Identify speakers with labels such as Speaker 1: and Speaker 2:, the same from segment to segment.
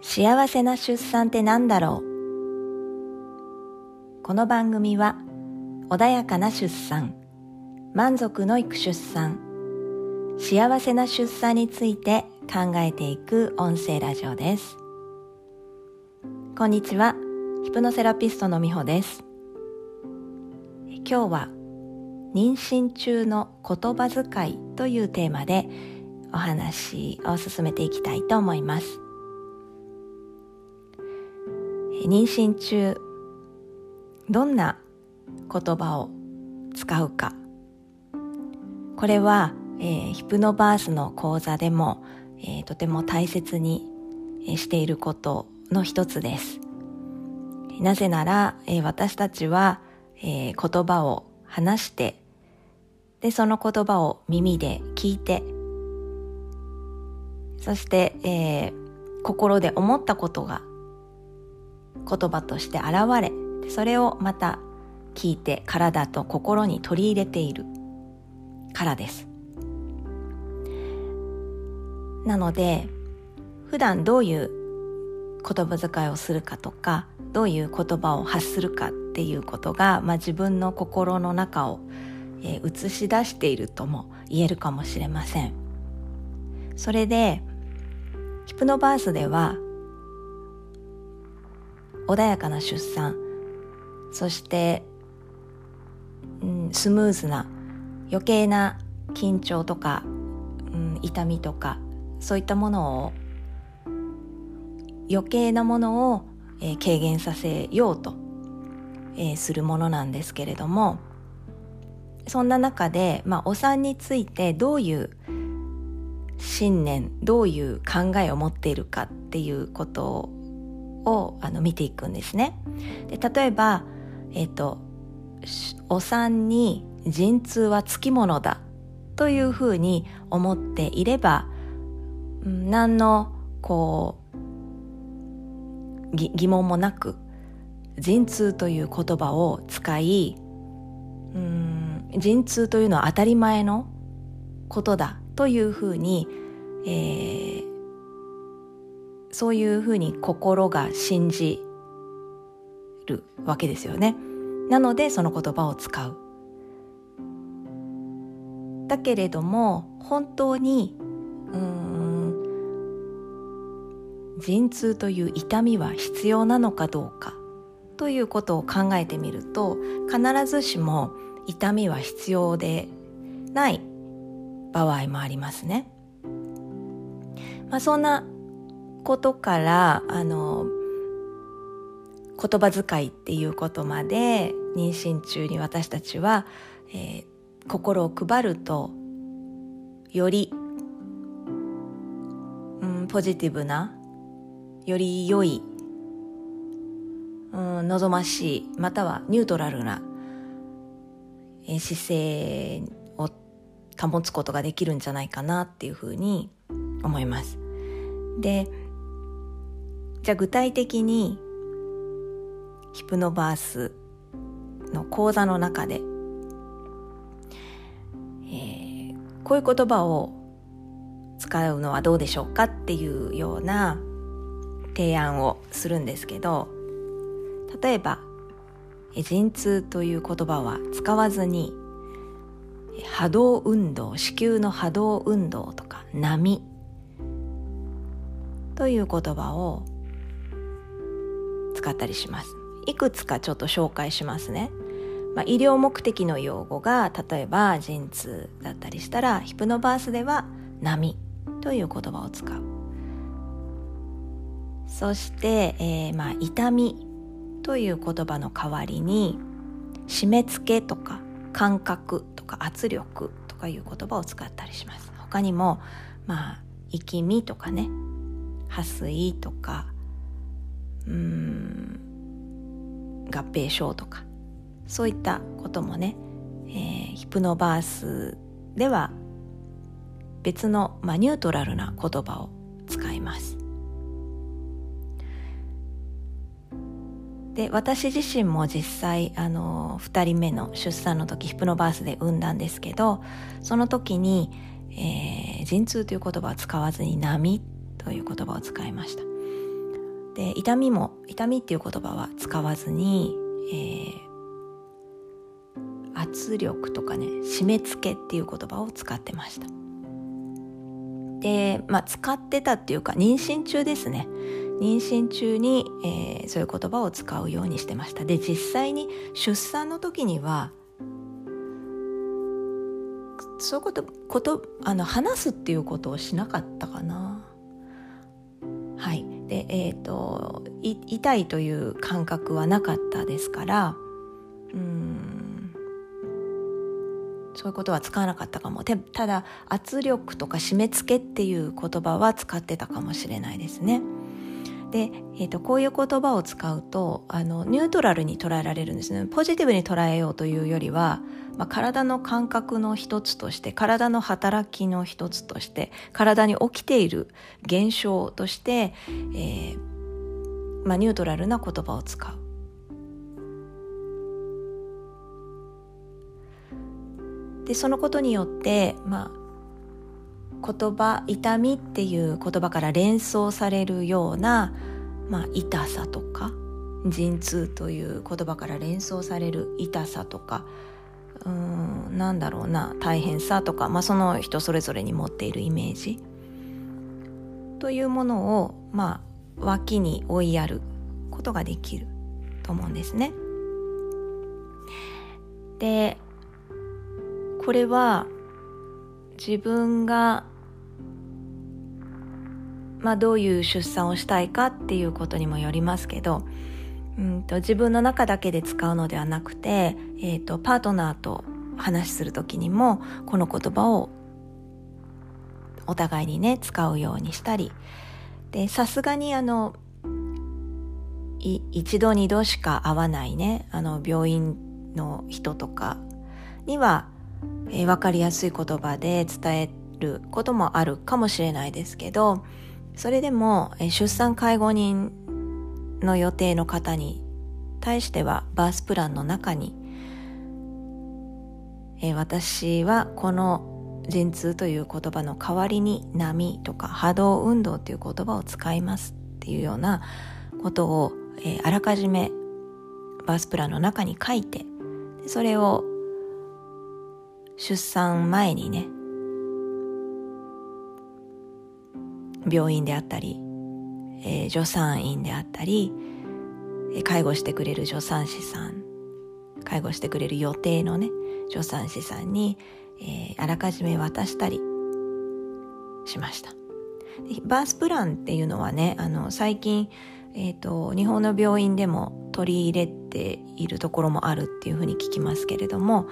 Speaker 1: 幸せな出産って何だろう？この番組は穏やかな出産満足のいく出産幸せな出産について考えていく音声ラジオです。こんにちはヒプノセラピストのみほです。今日は妊娠中の言葉遣いというテーマでお話を進めていきたいと思います。妊娠中どんな言葉を使うか。これは、えー、ヒプノバースの講座でも、えー、とても大切にしていることの一つです。なぜなら、えー、私たちは、えー、言葉を話してでその言葉を耳で聞いてそして、えー、心で思ったことが言葉として現れそれをまた聞いて体と心に取り入れている。からです。なので普段どういう言葉遣いをするかとかどういう言葉を発するかっていうことが、まあ、自分の心の中を、えー、映し出しているとも言えるかもしれません。それでヒプノバースでは穏やかな出産。そして、うん、スムーズな余計な緊張とか、うん、痛みとかそういったものを余計なものを、えー、軽減させようと、えー、するものなんですけれどもそんな中で、まあ、お産についてどういう信念どういう考えを持っているかっていうことををあの見ていくんですね。で例えば、えっ、ー、とお産に陣痛はつきものだというふうに思っていれば何のこう疑問もなく陣痛という言葉を使いうん陣痛というのは当たり前のことだというふうに、えー、そういうふうに心が信じるわけですよね。なのでその言葉を使う。だけれども本当にうん陣痛という痛みは必要なのかどうかということを考えてみると必ずしも痛みは必要でない場合もありますね。まあ、そんなことからあの言葉遣いっていうことまで妊娠中に私たちは、えー、心を配るとより、うん、ポジティブなより良い、うん、望ましいまたはニュートラルな、え、姿勢を保つことができるんじゃないかなっていうふうに思います。でじゃあ具体的にヒプノバースの講座の中で、えー、こういう言葉を使うのはどうでしょうかっていうような提案をするんですけど例えば陣痛という言葉は使わずに波動運動子宮の波動運動とか波という言葉を使ったりします。いくつかちょっと紹介しますね、まあ、医療目的の用語が例えば陣痛だったりしたらヒプノバースでは波という言葉を使う。そして、えー、まあ痛みという言葉の代わりに締め付けとか感覚とか圧力とかいう言葉を使ったりします。他にもまあ息みとかね破水とか合併症とかそういったこともね、えー、ヒプノバースでは別の、まあ、ニュートラルな言葉を使います。で私自身も実際あの2人目の出産の時ヒプノバースで産んだんですけどその時に、えー、陣痛という言葉を使わずに波という言葉を使いました。で痛みも痛みっていう言葉は使わずに、えー、圧力とかね締め付けっていう言葉を使ってました。で、まあ、使ってたっていうか妊娠中ですね。妊娠中に、えー、そういう言葉を使うようにしてました。で実際に出産の時にはそういうことことあの話すっていうことをしなかったかな。はい。でえっ、ー、と痛いという感覚はなかったですからうんそういうことは使わなかったかもただ圧力とか締め付けっていう言葉は使ってたかもしれないですね。で、えーと、こういう言葉を使うとあのニュートラルに捉えられるんですねポジティブに捉えようというよりは、まあ、体の感覚の一つとして体の働きの一つとして体に起きている現象として、えーまあ、ニュートラルな言葉を使う。でそのことによって、まあ、言葉痛みっていう言葉から連想されるような、まあ、痛さとか陣痛という言葉から連想される痛さとかうんなんだろうな大変さとか、まあ、その人それぞれに持っているイメージというものを、まあ、脇に追いやることができると思うんですね。でこれは自分が、まあ、どういう出産をしたいかっていうことにもよりますけど、うんと、自分の中だけで使うのではなくて、えーと、パートナーと話する時にもこの言葉をお互いにね使うようにしたりでさすがにあの一度二度しか会わないねあの病院の人とかにはえー、分かりやすい言葉で伝えることもあるかもしれないですけどそれでも、えー、出産介護人の予定の方に対してはバースプランの中に、えー、私はこの陣痛という言葉の代わりに波とか波動運動という言葉を使いますっていうようなことを、えー、あらかじめバースプランの中に書いてそれを出産前にね病院であったり、えー、助産院であったり介護してくれる助産師さん介護してくれる予定のね助産師さんに、えー、あらかじめ渡したりしました。バースプランっていうのはねあの最近、えー、と日本の病院でも取り入れているところもあるっていうふうに聞きますけれども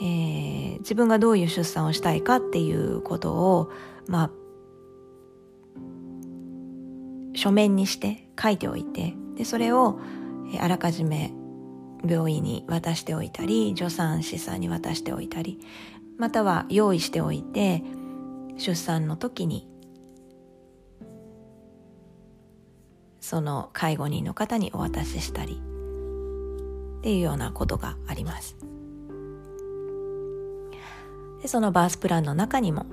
Speaker 1: えー、自分がどういう出産をしたいかっていうことを、まあ、書面にして書いておいてでそれをあらかじめ病院に渡しておいたり助産師さんに渡しておいたりまたは用意しておいて出産の時にその介護人の方にお渡ししたりっていうようなことがあります。でそのバースプランの中にも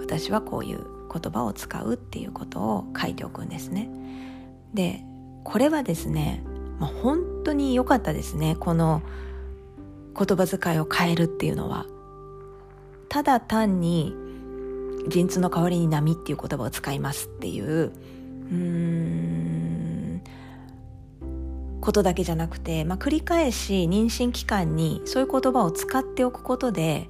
Speaker 1: 私はこういう言葉を使うっていうことを書いておくんですね。でこれはですね、まあ、本当に良かったですねこの言葉遣いを変えるっていうのは。ただ単に陣痛の代わりに波っていう言葉を使いますっていううんことだけじゃなくて、まあ、繰り返し妊娠期間にそういう言葉を使っておくことで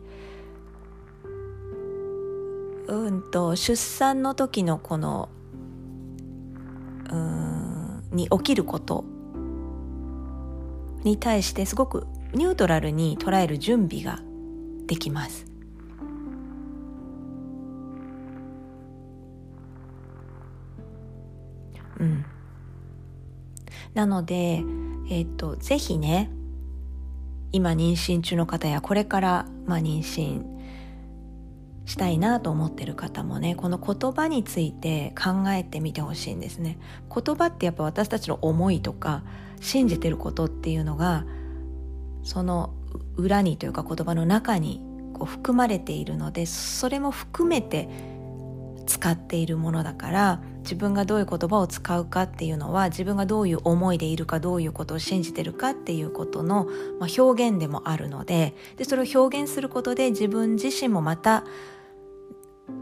Speaker 1: うんと出産の時のこのうんに起きることに対してすごくニュートラルに捉える準備ができます。うん、なので、えっ、とぜひね今妊娠中の方やこれから、まあ、妊娠したいなと思ってる方もねこの言葉について考えてみてほしいんですね。言葉ってやっぱ私たちの思いとか信じてることっていうのがその裏にというか言葉の中にこう含まれているのでそれも含めて使っているものだから自分がどういう言葉を使うかっていうのは自分がどういう思いでいるかどういうことを信じてるかっていうことの、まあ、表現でもあるのででそれを表現することで自分自身もまた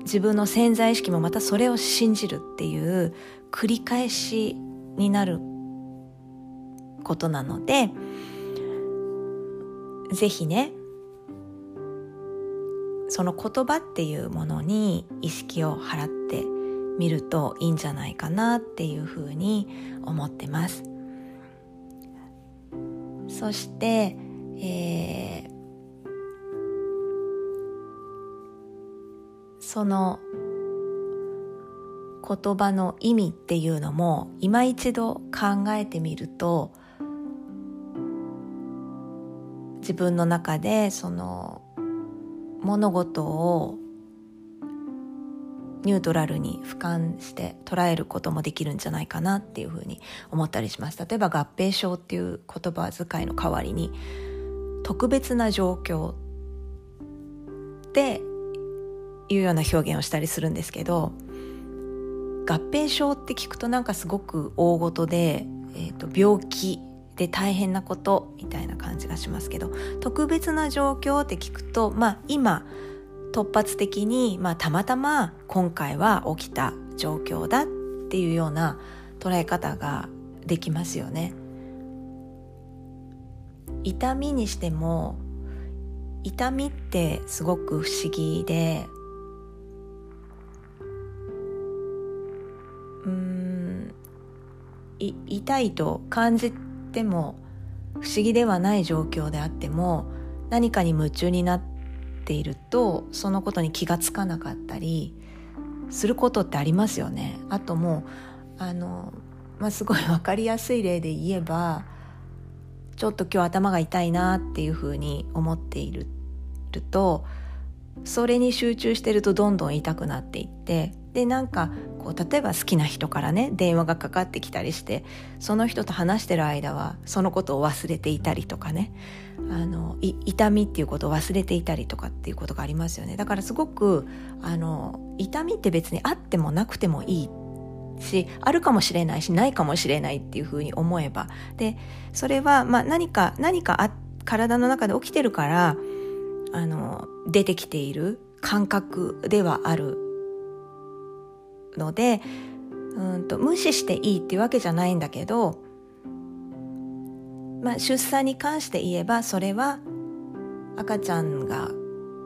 Speaker 1: 自分の潜在意識もまたそれを信じるっていう繰り返しになることなのでぜひねその言葉っていうものに意識を払ってみるといいんじゃないかなっていうふうに思ってます。そして、えー、その言葉の意味っていうのも今一度考えてみると自分の中でその物事をニュートラルに俯瞰して捉えることもできるんじゃないかなっていうふうに思ったりします。例えば合併症っていう言葉遣いの代わりに特別な状況っていうような表現をしたりするんですけど合併症って聞くとなんかすごく大ごとで、えー、と病気で大変なことみたいな感じがしますけど特別な状況って聞くとまあ今突発的に、まあ、たまたま今回は起きた状況だっていうような捉え方ができますよね。痛みにしても痛みってすごく不思議でうんい痛いと感じても不思議ではない状況であっても何かに夢中になってているとそのことに気がつかなかったりすることってありますよね。あともうあの、まあ、すごい分かりやすい例で言えばちょっと今日頭が痛いなっていうふうに思っているとそれに集中してるとどんどん痛くなっていってでなんかこう例えば好きな人からね電話がかかってきたりしてその人と話してる間はそのことを忘れていたりとかねあの痛みっていうことを忘れていたりとかっていうことがありますよね。だからすごくあの痛みって別にあってもなくてもいいしあるかもしれないしないかもしれないっていうふうに思えば。でそれはまあ何か何かあ体の中で起きてるからあの出てきている感覚ではあるのでうんと無視していいっていうわけじゃないんだけど、まあ、出産に関して言えばそれは赤ちゃんが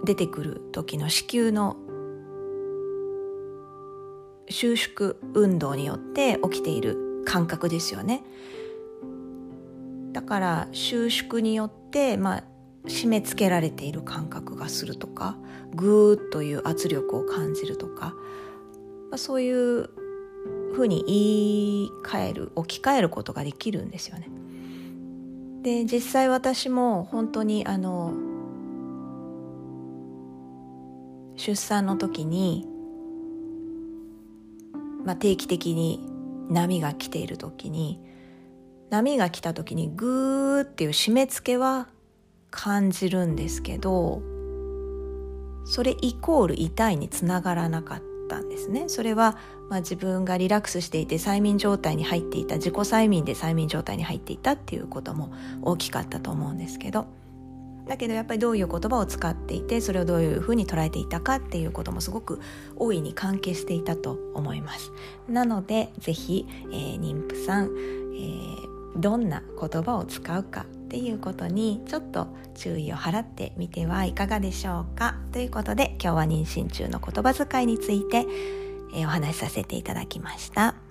Speaker 1: 出てくる時の子宮の収縮運動によって起きている感覚ですよね。だから収縮によって、まあ、締め付けられている感覚がするとかグーッという圧力を感じるとかまあ、そういうふうに言い換える置き換えることができるんですよね。で実際私も本当にあの出産の時に、まあ、定期的に波が来ている時に波が来た時にグーっていう締め付けは感じるんですけどそれイコール痛いにつながらなかったんですね。それは、まあ、自分がリラックスしていて催眠状態に入っていた自己催眠で催眠状態に入っていたっていうことも大きかったと思うんですけど。だけどやっぱりどういう言葉を使っていてそれをどういうふうに捉えていたかっていうこともすごく大いに関係していたと思います。なので是非、えー、妊婦さん、えー、どんな言葉を使うかっていうことにちょっと注意を払ってみてはいかがでしょうかということで今日は妊娠中の言葉遣いについて、お話しさせていただきました。